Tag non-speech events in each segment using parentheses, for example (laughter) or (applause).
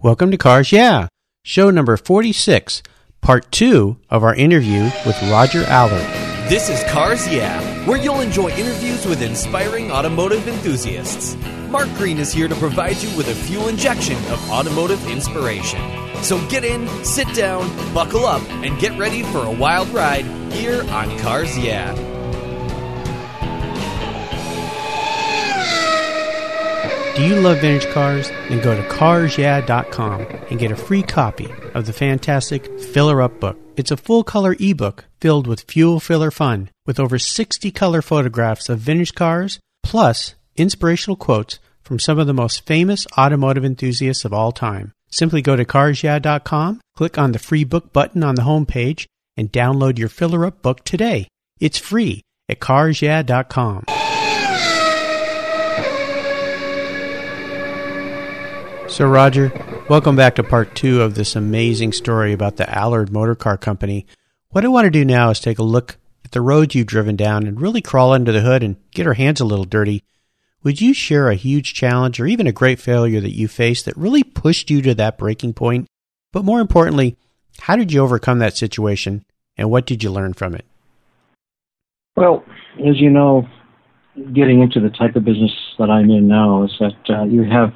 Welcome to Cars Yeah, show number 46, part two of our interview with Roger Allard. This is Cars Yeah, where you'll enjoy interviews with inspiring automotive enthusiasts. Mark Green is here to provide you with a fuel injection of automotive inspiration. So get in, sit down, buckle up, and get ready for a wild ride here on Cars Yeah. Do you love vintage cars? Then go to carsyeah.com and get a free copy of the fantastic Filler Up book. It's a full color ebook filled with fuel filler fun with over 60 color photographs of vintage cars plus inspirational quotes from some of the most famous automotive enthusiasts of all time. Simply go to carsyeah.com, click on the free book button on the home page, and download your Filler Up book today. It's free at carsyeah.com. So, Roger, welcome back to part two of this amazing story about the Allard Motor Car Company. What I want to do now is take a look at the roads you've driven down and really crawl under the hood and get our hands a little dirty. Would you share a huge challenge or even a great failure that you faced that really pushed you to that breaking point? But more importantly, how did you overcome that situation and what did you learn from it? Well, as you know, getting into the type of business that I'm in now is that uh, you have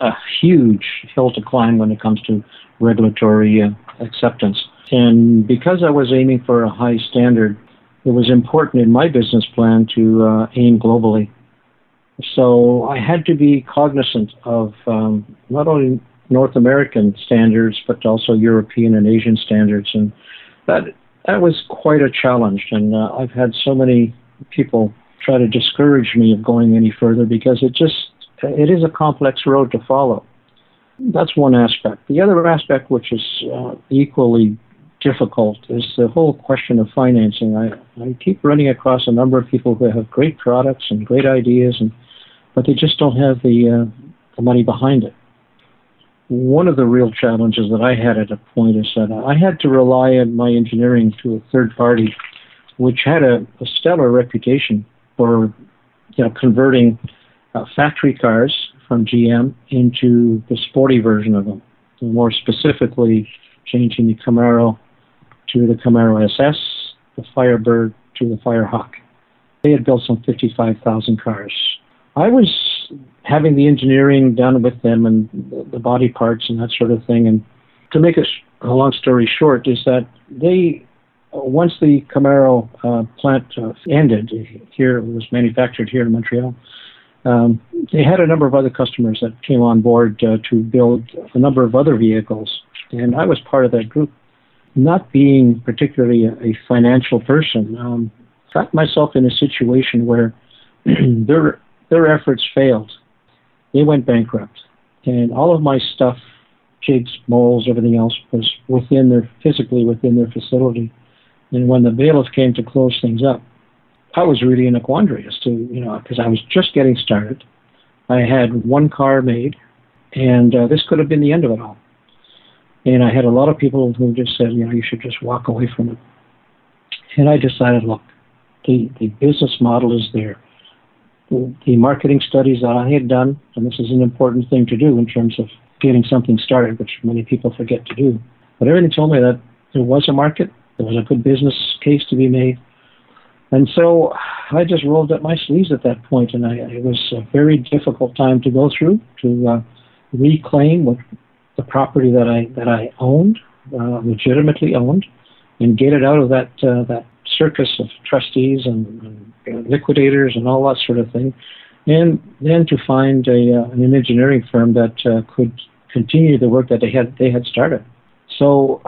a huge hill to climb when it comes to regulatory uh, acceptance. And because I was aiming for a high standard, it was important in my business plan to uh, aim globally. So I had to be cognizant of um, not only North American standards, but also European and Asian standards. And that, that was quite a challenge. And uh, I've had so many people try to discourage me of going any further because it just it is a complex road to follow. That's one aspect. The other aspect, which is uh, equally difficult, is the whole question of financing. I, I keep running across a number of people who have great products and great ideas, and but they just don't have the, uh, the money behind it. One of the real challenges that I had at a point is that I had to rely on my engineering to a third party, which had a, a stellar reputation for you know, converting uh, factory cars from GM into the sporty version of them. More specifically, changing the Camaro to the Camaro SS, the Firebird to the Firehawk. They had built some 55,000 cars. I was having the engineering done with them and the body parts and that sort of thing. And to make a, long story short, is that they once the Camaro uh, plant uh, ended here, it was manufactured here in Montreal. Um, they had a number of other customers that came on board uh, to build a number of other vehicles, and I was part of that group. Not being particularly a, a financial person, um, got myself in a situation where (clears throat) their their efforts failed. They went bankrupt, and all of my stuff, jigs, molds, everything else was within their physically within their facility. And when the bailiff came to close things up, I was really in a quandary as to, you know, because I was just getting started. I had one car made, and uh, this could have been the end of it all. And I had a lot of people who just said, you know, you should just walk away from it. And I decided, look, the, the business model is there. The, the marketing studies that I had done, and this is an important thing to do in terms of getting something started, which many people forget to do. But everything told me that there was a market, there was a good business case to be made, and so I just rolled up my sleeves at that point, and I, it was a very difficult time to go through to uh, reclaim what, the property that I that I owned, uh, legitimately owned, and get it out of that uh, that circus of trustees and, and, liquidators and all that sort of thing, and then to find a uh, an engineering firm that uh, could continue the work that they had they had started. So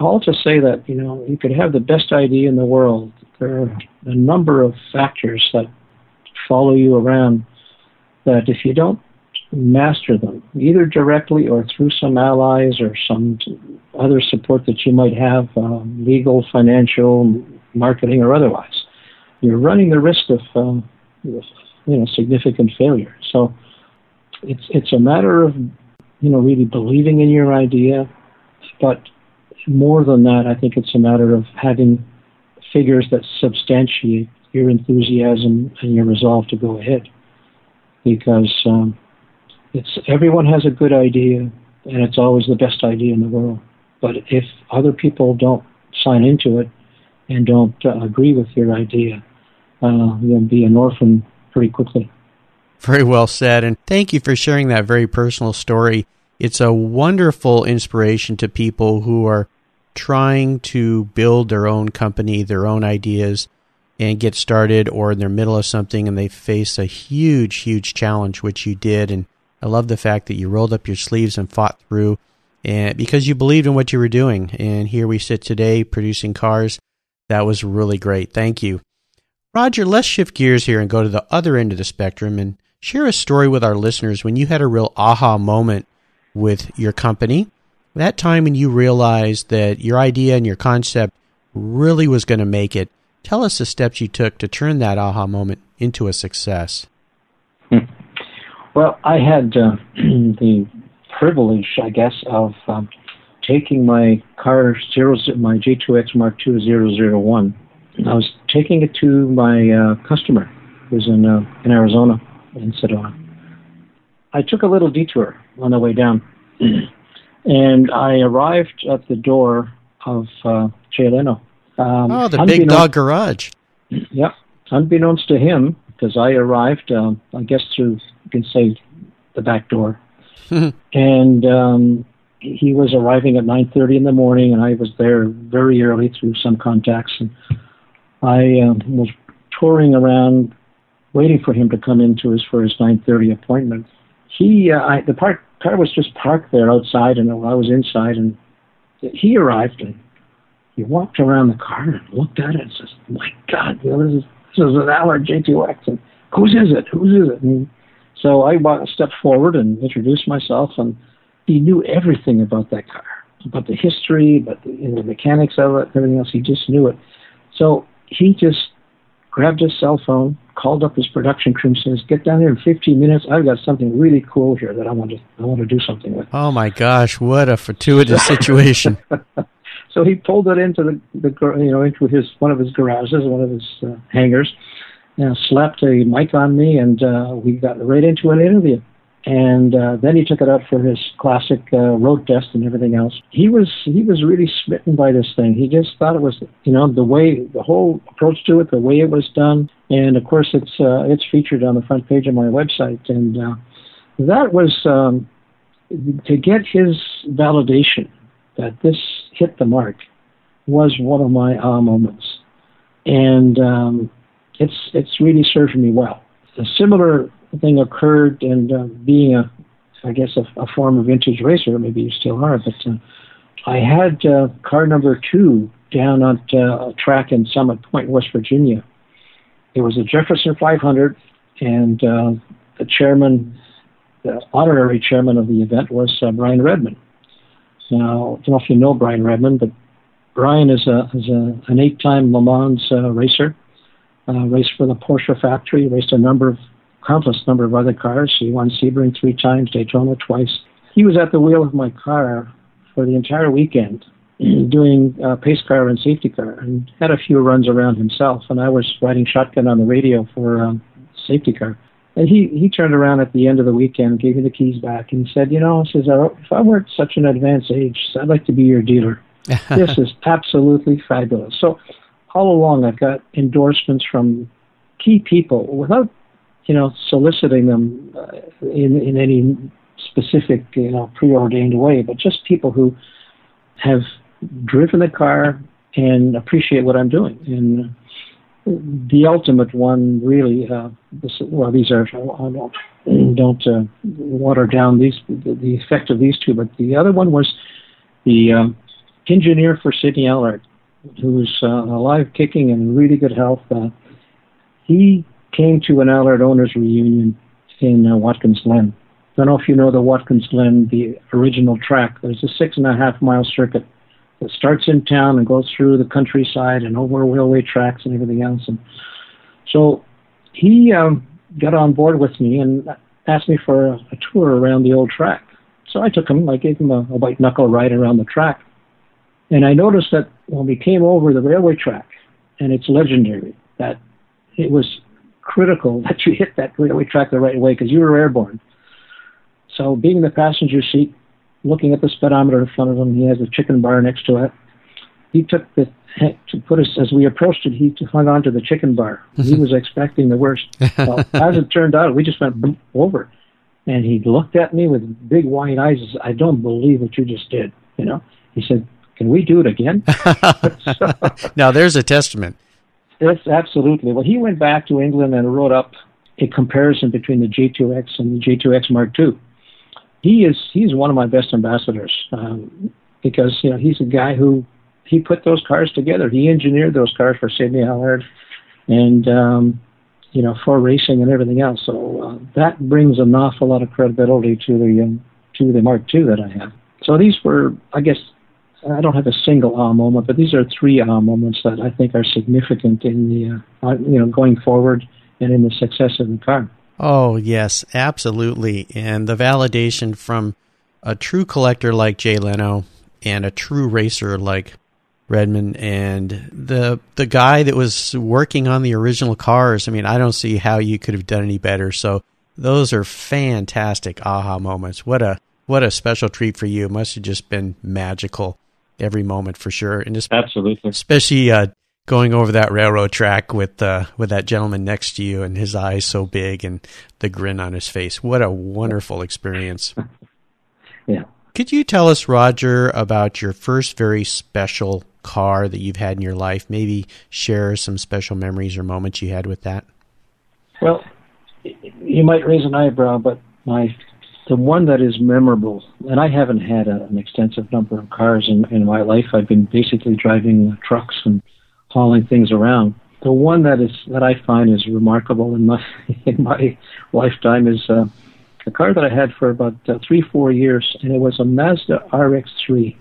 all to say that you know you could have the best idea in the world. There are a number of factors that follow you around that if you don't master them, either directly or through some allies or some other support that you might have, um, legal, financial, marketing, or otherwise, you're running the risk of um, you know significant failure. So it's it's a matter of you know really believing in your idea, but more than that, I think it's a matter of having figures that substantiate your enthusiasm and your resolve to go ahead. Because um, It's everyone has a good idea, and it's always the best idea in the world. But if other people don't sign into it and don't uh, agree with your idea, uh, you'll be an orphan pretty quickly. Very well said, and thank you for sharing that very personal story. It's a wonderful inspiration to people who are trying to build their own company, their own ideas, and get started, or in the middle of something and they face a huge, huge challenge, which you did. And I love the fact that you rolled up your sleeves and fought through, and because you believed in what you were doing. And here we sit today producing cars. That was really great. Thank you. Roger, let's shift gears here and go to the other end of the spectrum and share a story with our listeners when you had a real aha moment with your company. That time when you realized that your idea and your concept really was going to make it. Tell us the steps you took to turn that aha moment into a success. Well, I had uh, (clears throat) the privilege, I guess, of um, taking my car zero, my J2X Mark II 001. I was taking it to my uh, customer, who's in uh, in Arizona, in Sedona. I took a little detour on the way down, (clears throat) and I arrived at the door of uh, Jay Leno. Um, oh, the big dog garage. Yep. Unbeknownst to him, because I arrived, um, I guess through you can say the back door, and um, he was arriving at 9:30 in the morning, and I was there very early through some contacts, and I um, was touring around, waiting for him to come into his for his 9:30 appointment. He, uh, I, the park, car was just parked there outside, and I was inside, and he arrived, and he walked around the car and looked at it and says, "My God, you know, this is this is an Allard J2X, and whose is it? Whose is it?" And so I stepped forward and introduced myself, and he knew everything about that car, about the history, about the, you know, the mechanics of it, everything else. He just knew it. So he just grabbed his cell phone, called up his production crew, and says, "Get down here in 15 minutes. I've got something really cool here that I want to I want to do something with." Oh my gosh, what a fortuitous (laughs) situation! so he pulled it into the, the you know into his one of his garages, one of his uh, hangars, know, slapped a mic on me, and uh, we got right into an interview. And uh, then he took it out for his classic uh, road test and everything else. He was he was really smitten by this thing. He just thought it was you know the way the whole approach to it, the way it was done, and of course it's uh, it's featured on the front page of my website. And uh, that was um, to get his validation that this hit the mark was one of my ah moments. And um, it's it's really served me well. A similar thing occurred, and uh, being a, I guess, a, a, form of vintage racer, maybe you still are, but uh, I had uh, car number two down at uh, a track in Summit Point, West Virginia. It was a Jefferson 500, and uh, the chairman, the honorary chairman of the event was uh, Brian Redman. Now, I don't know if you know Brian Redman, but Brian is a is a, an eight-time Le Mans racer uh, raced for the Porsche factory, raced a number of, countless number of other cars. He won Sebring three times, Daytona twice. He was at the wheel of my car for the entire weekend (clears throat) doing uh, pace car and safety car and had a few runs around himself. And I was riding shotgun on the radio for um, safety car. And he, he turned around at the end of the weekend, gave me the keys back, and said, You know, says, if I weren't such an advanced age, I'd like to be your dealer. (laughs) this is absolutely fabulous. So all along I've got endorsements from key people without, you know, soliciting them uh, in in any specific, you know, preordained way, but just people who have driven the car and appreciate what I'm doing. And the ultimate one, really, uh, this, well, these are I don't, (clears throat) don't uh, water down these the effect of these two, but the other one was the um, engineer for Sidney Allard who's uh, alive, kicking, and in really good health. Uh, he came to an Allard owners reunion in uh, Watkins Glen. I don't know if you know the Watkins Glen, the original track. There's a six and a half mile circuit that starts in town and goes through the countryside and over railway tracks and everything else. And so he um, got on board with me and asked me for a, a tour around the old track. So I took him. I gave him a, a white knuckle ride around the track. And I noticed that when we came over the railway track, and it's legendary, that it was critical (laughs) that you hit that railway track the right way because you were airborne. So being in the passenger seat, looking at the speedometer in front of him, he has a chicken bar next to it. He took the heck to put us as we approached it. He hung on to the chicken bar. (laughs) He was expecting the worst. Well, as it turned out, we just went over, and he looked at me with big wide eyes. Said, I don't believe what you just did. You know, he said, "Can we do it again?" so, (laughs) now there's a testament. Yes, absolutely. Well, he went back to England and wrote up a comparison between the J2X and the J2X Mark II. He is he's one of my best ambassadors um, because you know he's a guy who he put those cars together. He engineered those cars for Sidney Allard, and um, you know for racing and everything else. So uh, that brings an awful lot of credibility to the um, to the Mark II that I have. So these were, I guess, I don't have a single ah moment, but these are three ah moments that I think are significant in the uh, you know going forward and in the success of the car. Oh yes, absolutely, and the validation from a true collector like Jay Leno and a true racer like Redman and the the guy that was working on the original cars. I mean, I don't see how you could have done any better. So those are fantastic aha moments. What a what a special treat for you. It must have just been magical every moment for sure. And just, absolutely, especially uh, going over that railroad track with uh, with that gentleman next to you and his eyes so big and the grin on his face. What a wonderful experience. (laughs) yeah. Could you tell us, Roger, about your first very special car that you've had in your life? Maybe share some special memories or moments you had with that. Well, you might raise an eyebrow, but my the one that is memorable, and I haven't had a, an extensive number of cars in, in my life. I've been basically driving trucks and hauling things around. The one that is that I find is remarkable in my (laughs) in my lifetime is uh, a car that I had for about uh, three four years, and it was a Mazda RX-3.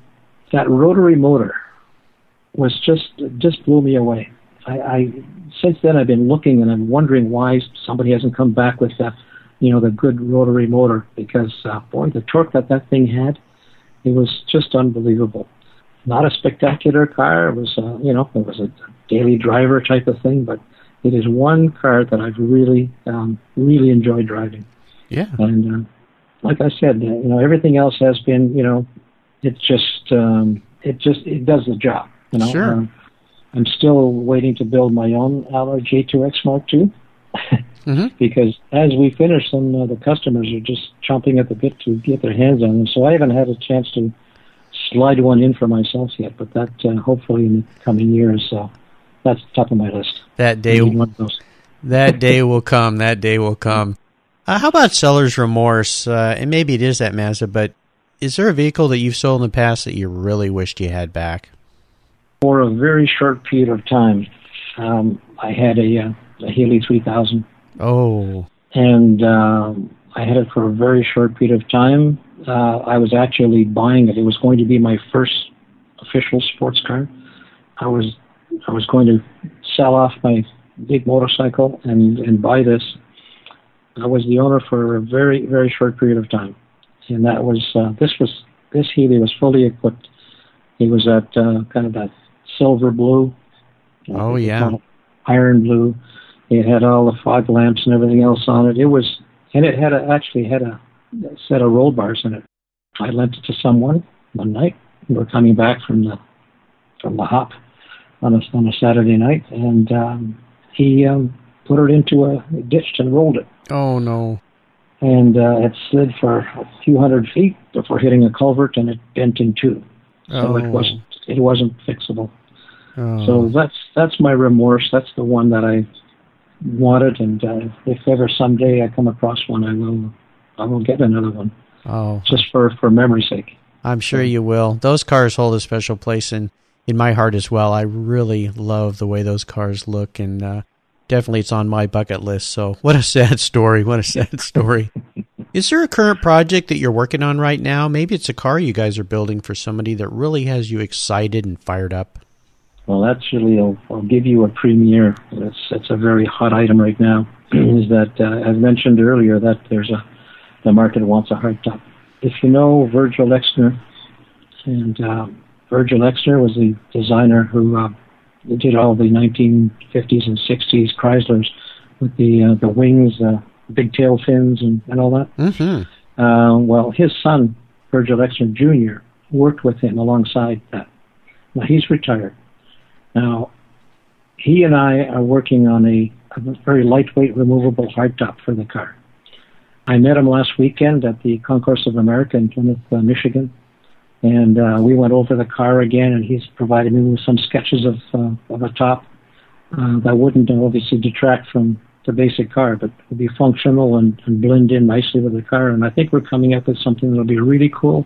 That rotary motor was just just blew me away. I, I since then I've been looking and I'm wondering why somebody hasn't come back with that, you know, the good rotary motor because uh, boy, the torque that that thing had, it was just unbelievable. Not a spectacular car. It was, uh, you know, it was a daily driver type of thing, but it is one car that I've really, um, really enjoyed driving. Yeah. And uh, like I said, uh, you know, everything else has been, you know, it just, um, it just, it does the job. You know, sure. Um, I'm still waiting to build my own Allard G2X Mark II. (laughs) mm-hmm. Because as we finish them, uh, the customers are just chomping at the bit to get their hands on them. So I haven't had a chance to slide one in for myself yet, but that uh, hopefully in the coming years, uh, that's top of my list. That day, that day (laughs) will come. That day will come. Uh, how about seller's remorse? Uh, and maybe it is that Mazda, but is there a vehicle that you've sold in the past that you really wished you had back? for a very short period of time. Um, I had a, uh, a Healey 3000. Oh. And um, I had it for a very short period of time. Uh, I was actually buying it. It was going to be my first official sports car. I was I was going to sell off my big motorcycle and and buy this. I was the owner for a very very short period of time, and that was uh, this was this Healey was fully equipped. He was at uh, kind of that silver blue. Oh yeah, iron blue. It had all the fog lamps and everything else on it. It was, and it had a, actually had a set of roll bars in it. I lent it to someone one night. We were coming back from the from the hop on a on a Saturday night, and um, he um, put it into a ditch and rolled it. Oh no! And uh, it slid for a few hundred feet before hitting a culvert, and it bent in two. So oh. it wasn't it wasn't fixable. Oh. So that's that's my remorse. That's the one that I wanted, and uh, if ever someday I come across one, I will I will get another one. Oh, just for for memory's sake. I'm sure you will. Those cars hold a special place in in my heart as well. I really love the way those cars look, and uh, definitely it's on my bucket list. So what a sad story! What a sad (laughs) story. Is there a current project that you're working on right now? Maybe it's a car you guys are building for somebody that really has you excited and fired up. Well, actually, I'll, I'll give you a premiere. It's, it's a very hot item right now. (clears throat) is that, uh, as mentioned earlier, that there's a the market wants a hardtop. If you know Virgil Exner, and uh, Virgil Exner was the designer who uh, did all the 1950s and 60s Chryslers with the uh, the wings, uh, big tail fins, and, and all that. Mm-hmm. Uh, well, his son, Virgil Exner Jr., worked with him alongside that. Now he's retired. Now, he and I are working on a, a very lightweight, removable hardtop for the car. I met him last weekend at the Concours of America in Plymouth, uh, Michigan, and uh, we went over the car again, and he's provided me with some sketches of uh, of a top uh, that wouldn't obviously detract from the basic car, but will be functional and, and blend in nicely with the car. And I think we're coming up with something that'll be really cool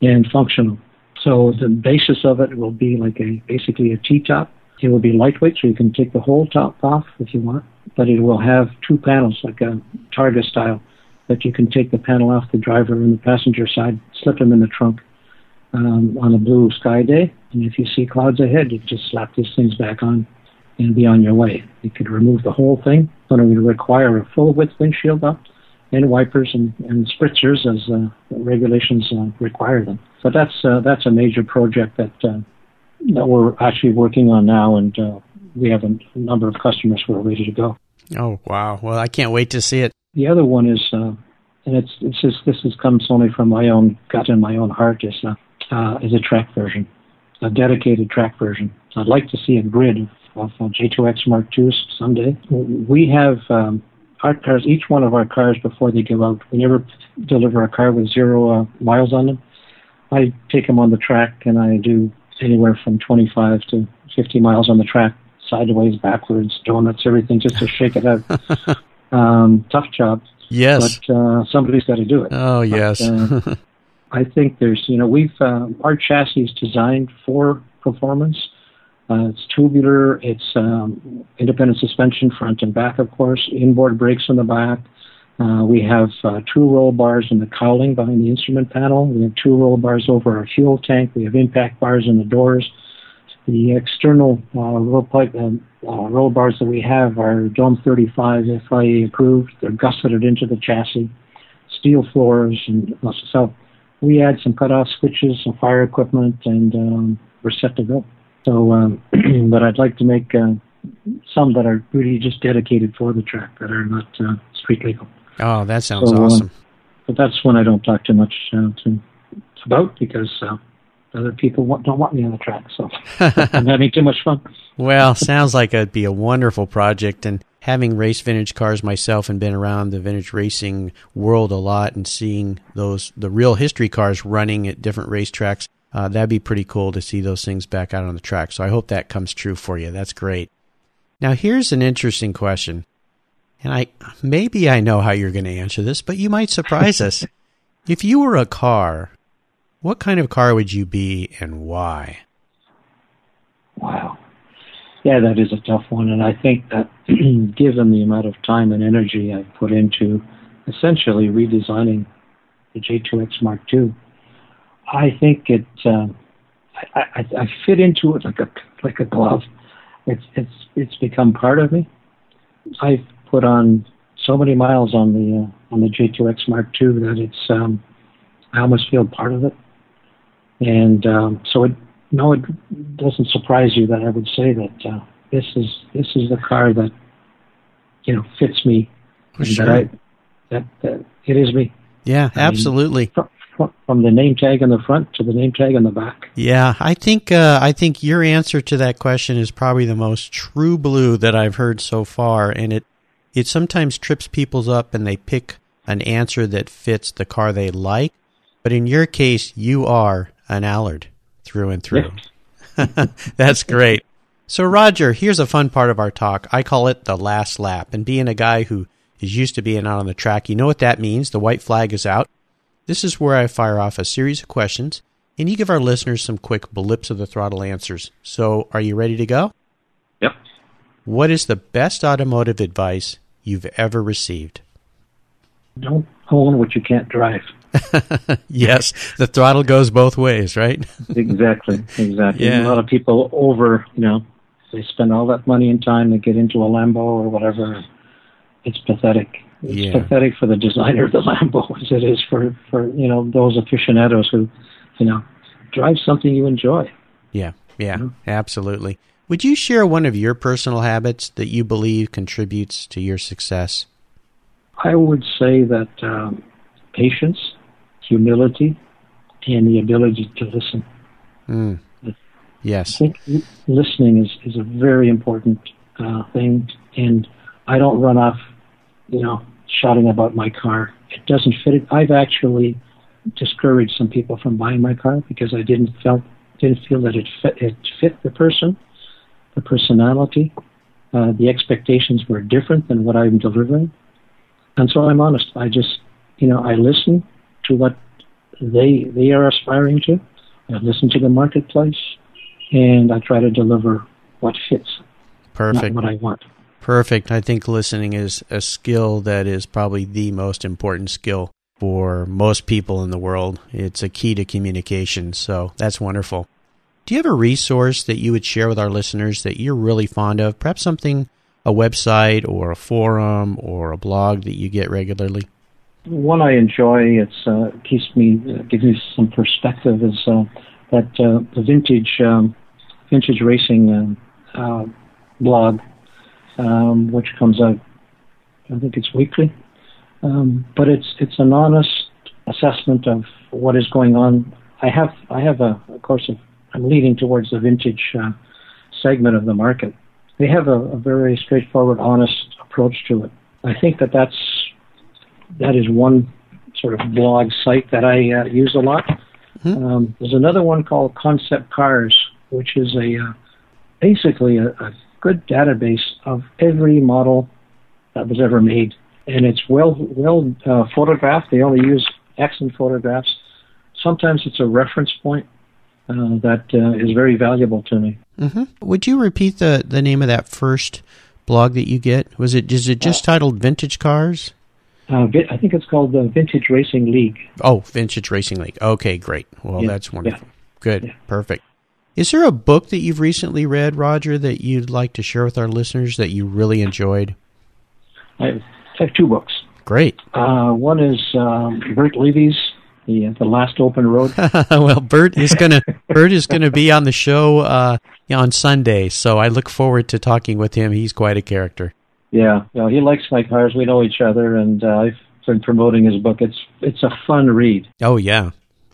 and functional. So the basis of it will be like a basically a T-top. It will be lightweight, so you can take the whole top off if you want, but it will have two panels, like a Targa style, that you can take the panel off the driver and the passenger side, slip them in the trunk um, on a blue sky day. And if you see clouds ahead, you just slap these things back on and be on your way. You could remove the whole thing, but it would require a full width windshield up and wipers and, and spritzers as uh, regulations uh, require them. But that's uh, that's a major project that uh, that we're actually working on now, and uh, we have a number of customers who are ready to go. Oh wow! Well, I can't wait to see it. The other one is, uh, and it's it's just this has comes only from my own gut and my own heart is uh, is a track version, a dedicated track version. I'd like to see a grid of of uh, J2X Mark IIs someday. We have um, our cars, each one of our cars before they go out, we never deliver a car with zero uh, miles on them. I take them on the track and I do anywhere from 25 to 50 miles on the track, sideways, backwards, donuts, everything, just to shake it out. (laughs) um, tough job. Yes. But uh, somebody's got to do it. Oh, but, yes. uh, (laughs) I think there's, you know, we've, uh, our chassis is designed for performance. Uh, it's tubular. It's um, independent suspension front and back, of course. Inboard brakes in the back. Uh, we have uh, two roll bars in the cowling behind the instrument panel. We have two roll bars over our fuel tank. We have impact bars in the doors. The external uh, roll, pipe, uh, uh, roll bars that we have are Dome 35 FIA approved. They're gusseted into the chassis. Steel floors and so we add some cutoff switches, some fire equipment, and um, we're set to go. So, um, (clears throat) but I'd like to make some that are really just dedicated for the track that are not street legal. Oh, that sounds So, uh, awesome. But that's one I don't talk too much uh, to about because uh, other people want, don't want me on the track. So (laughs) I'm having too much fun. Well, sounds like it'd be a wonderful project. And having raced vintage cars myself and been around the vintage racing world a lot and seeing those the real history cars running at different racetracks, uh, that'd be pretty cool to see those things back out on the track. So I hope that comes true for you. That's great. Now here's an interesting question, and I maybe I know how you're going to answer this, but you might surprise us. (laughs) If you were a car, what kind of car would you be and why? Wow. Yeah, that is a tough one. And I think that (clears throat) given the amount of time and energy I've put into essentially redesigning the J2X Mark II, I think it, um, I, I, I fit into it like a, like a glove. It's, it's, it's become part of me. I've put on so many miles on the, uh, on the J2X Mark II that it's, um, I almost feel part of it. And um, so it, no, it doesn't surprise you that I would say that uh, this is this is the car that you know fits me, Sure. that I that, that it is me. Yeah, I absolutely. From, from the name tag on the front to the name tag on the back. Yeah, I think uh, I think your answer to that question is probably the most true blue that I've heard so far, and it it sometimes trips people's up, and they pick an answer that fits the car they like. But in your case, you are an Allard through and through. (laughs) That's great. So, Roger, here's a fun part of our talk. I call it the last lap. And being a guy who is used to being out on the track, you know what that means. The white flag is out. This is where I fire off a series of questions, and you give our listeners some quick blips of the throttle answers. So, are you ready to go? Yep. What is the best automotive advice you've ever received? Don't own what you can't drive. (laughs) yes, the throttle goes both ways, right? (laughs) exactly, exactly. Yeah. A lot of people over, you know, they spend all that money and time to get into a Lambo or whatever. It's pathetic. It's Yeah. pathetic for the designer of the Lambo (laughs) as it is for, for you know those aficionados who, you know, drive something you enjoy. Yeah, yeah, absolutely. Would you share one of your personal habits that you believe contributes to your success? I would say that um, patience, humility, and the ability to listen. Mm. Yes. I think listening is, is a very important uh, thing, and I don't run off, you know, shouting about my car. It doesn't fit it. I've actually discouraged some people from buying my car because I didn't felt didn't feel that it fit it fit the person, the personality, uh, the expectations were different than what I'm delivering, and so I'm honest. I just, you know, I listen to what they they are aspiring to. I listen to the marketplace and I try to deliver what fits. Perfect. what I want. Perfect. I think listening is a skill that is probably the most important skill for most people in the world. It's a key to communication. So that's wonderful. Do you have a resource that you would share with our listeners that you're really fond of? Perhaps something, a website or a forum or a blog that you get regularly? One I enjoy, it's uh, keeps me, gives me some perspective, is uh, that uh, the vintage um, vintage racing uh, uh, blog, um, which comes out, I think it's weekly, um, but it's it's an honest assessment of what is going on. I have I have a, of course of, I'm leaning towards the vintage uh, segment of the market. They have a, a very straightforward, honest approach to it. I think that that's that is one sort of blog site that I uh, use a lot. Mm-hmm. Um, there's another one called Concept Cars, which is a uh, basically a, a, good database of every model that was ever made, and it's well well uh, photographed. They only use excellent photographs. Sometimes it's a reference point uh, that uh, is very valuable to me. Mm-hmm. Would you repeat the the name of that first blog that you get? Was it is it just uh, titled Vintage Cars? Uh, I think it's called the Vintage Racing League. Oh, Vintage Racing League. Okay, great. Well, yeah. that's wonderful. Yeah. Good. Yeah. Perfect. Is there a book that you've recently read, Roger, that you'd like to share with our listeners that you really enjoyed? I have two books. Great. Uh, one is um, Bert Levy's the, uh, the Last Open Road. (laughs) well, Bert is gonna (laughs) Bert is gonna be on the show uh, on Sunday, so I look forward to talking with him. He's quite a character. Yeah, you know, he likes my cars. We know each other, and uh, I've been promoting his book. It's it's a fun read. Oh yeah,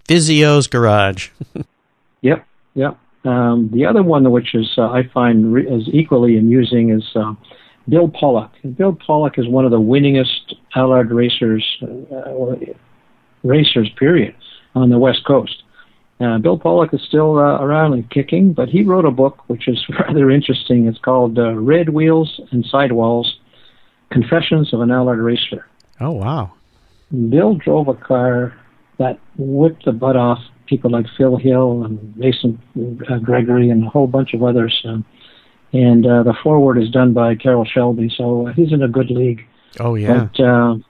Vizio's Garage. (laughs) yep, yep. Um, the other one, which is uh, I find re- is equally amusing, is uh, Bill Pollock. And Bill Pollock is one of the winningest Allard racers, uh, racers period, on the West Coast. Uh, Bill Pollock is still uh, around and kicking, but he wrote a book which is (laughs) rather interesting. It's called uh, Red Wheels and Sidewalls Confessions of an Allard Racer. Oh, wow. Bill drove a car that whipped the butt off people like Phil Hill and Masten uh, Gregory and a whole bunch of others. Uh, and uh, the forward is done by Carroll Shelby, so he's in a good league. Oh, yeah. But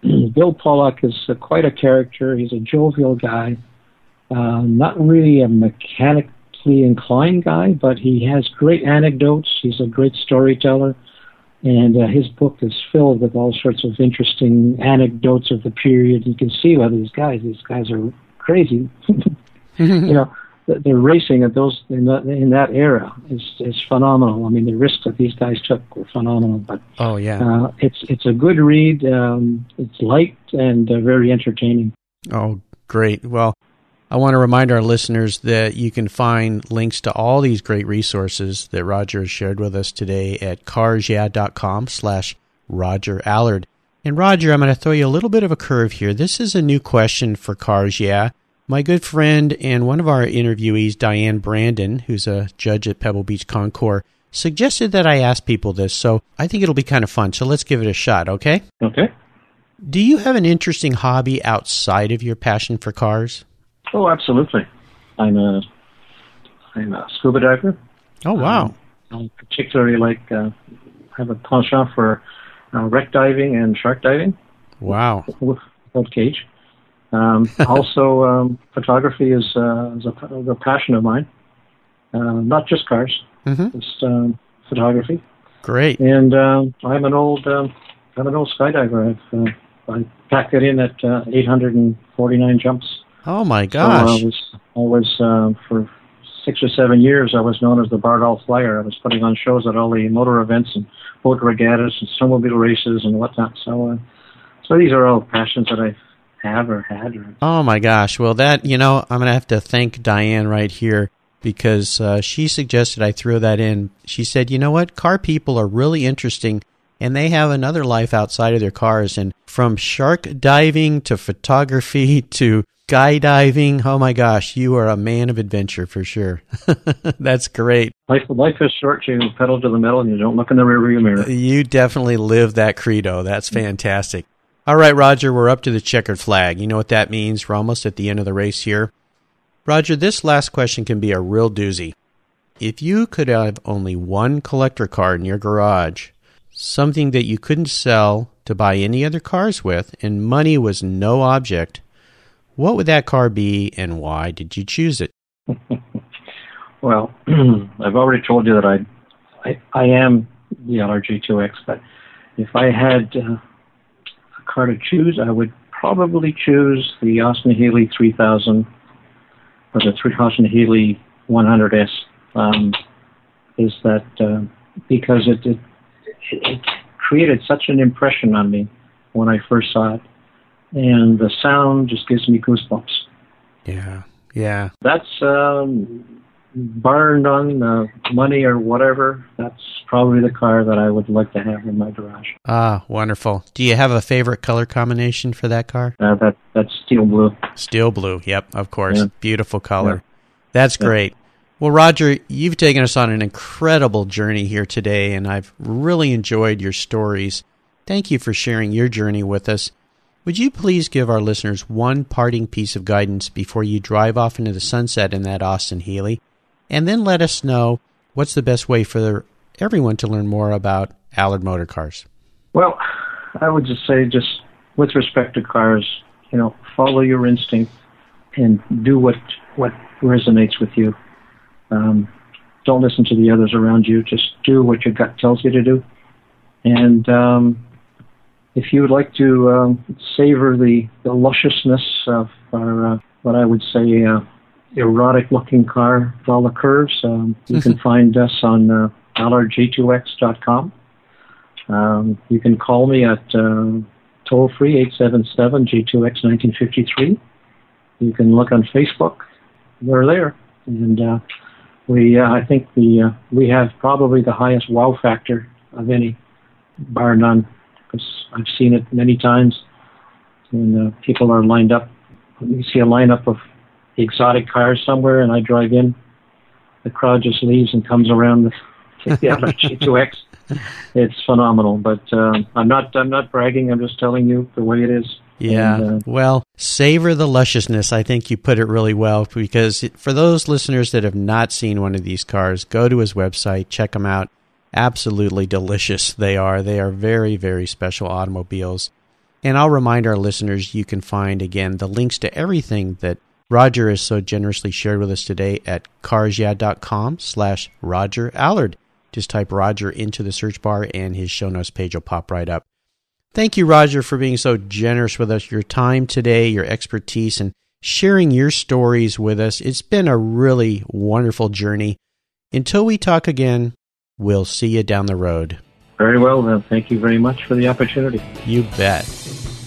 (clears throat) Bill Pollock is uh, quite a character. He's a jovial guy uh, not really a mechanically inclined guy, but he has great anecdotes. He's a great storyteller, and uh, his book is filled with all sorts of interesting anecdotes of the period. You can see why these guys, these guys are crazy. (laughs) you know, the, racing at those in that, in that era is is phenomenal. I mean, the risks that these guys took were phenomenal. But oh yeah, uh, it's it's a good read. Um, it's light and uh, very entertaining. Oh, great. Well, I want to remind our listeners that you can find links to all these great resources that Roger has shared with us today at carsyeah.com slash Roger Allard. And Roger, I'm going to throw you a little bit of a curve here. This is a new question for Cars Yeah. My good friend and one of our interviewees, Diane Brandon, who's a judge at Pebble Beach Concours, suggested that I ask people this, so I think it'll be kind of fun. So let's give it a shot, okay? Okay. Do you have an interesting hobby outside of your passion for cars? Oh, absolutely. I'm a I'm a scuba diver. Oh wow! Um, I particularly like uh, have a penchant for uh, wreck diving and shark diving. Wow! Without cage. Um, (laughs) also, um, photography is, uh, is a, a, passion of mine. Uh, not just cars, mm-hmm. just um, photography. Great. And um, I'm an old um, I'm an old skydiver. I've uh, I packed it in at uh, 849 jumps. Oh my gosh! So I was, I was uh, for six or seven years. I was known as the Bardolph Flyer. I was putting on shows at all the motor events and boat regattas and snowmobile races and whatnot. So, uh, so these are all passions that I have or had. Or... Oh my gosh! Well, that you know, I'm gonna have to thank Diane right here because uh, she suggested I throw that in. She said, you know what, car people are really interesting. And they have another life outside of their cars. And from shark diving to photography (laughs) to skydiving. Oh my gosh, you are a man of adventure for sure. (laughs) That's great. Life, life is short. You pedal to the metal and you don't look in the rearview mirror. You definitely live that credo. That's fantastic. All right, Roger, we're up to the checkered flag. You know what that means? We're almost at the end of the race here. Roger, this last question can be a real doozy. If you could have only one collector car in your garage, something that you couldn't sell to buy any other cars with, and money was no object, what would that car be and why did you choose it? (laughs) well, (clears throat) I've already told you that I, I, I am the LRG2X, but if I had uh, car to choose, I would probably choose the Austin Healey 3000 or the 3000 Healey 100S. Um, is that uh, because it, it, it created such an impression on me when I first saw it and the sound just gives me goosebumps. Yeah, yeah. That's um, burned on uh, money or whatever. That's probably the car that I would like to have in my garage. Ah, wonderful. Do you have a favorite color combination for that car? Uh, that that's steel blue. Steel blue. Yep, of course. Yeah. Beautiful color. Yeah. That's great. Yeah. Well, Roger, you've taken us on an incredible journey here today, and I've really enjoyed your stories. Thank you for sharing your journey with us. Would you please give our listeners one parting piece of guidance before you drive off into the sunset in that Austin Healey? And then let us know what's the best way for everyone to learn more about Allard Motor Cars. Well, I would just say, just with respect to cars, you know, follow your instinct and do what what resonates with you. Um, don't listen to the others around you. Just do what your gut tells you to do. And um, if you would like to um, savor the, the lusciousness of our, uh, what I would say, uh, erotic looking car with all the curves, um, you can find us on uh, allardg2x.com. Um, you can call me at uh, toll free 877 G2X 1953. You can look on Facebook. We're there. And uh, we, uh, I think the, uh, we have probably the highest wow factor of any, bar none because I've seen it many times. And uh, people are lined up. You see a lineup of exotic cars somewhere, and I drive in. The crowd just leaves and comes around the, the (laughs) G2X. It's phenomenal, but uh, I'm not. I'm not bragging. I'm just telling you the way it is. Yeah. And, uh, well, savor the lusciousness. I think you put it really well because for those listeners that have not seen one of these cars, go to his website, check them out absolutely delicious they are. They are very, very special automobiles. And I'll remind our listeners you can find again the links to everything that Roger is so generously shared with us today at carsyeah.com slash Roger Allard. Just type Roger into the search bar and his show notes page will pop right up. Thank you, Roger, for being so generous with us, your time today, your expertise, and sharing your stories with us. It's been a really wonderful journey. Until we talk again, We'll see you down the road. Very well, then. Thank you very much for the opportunity. You bet.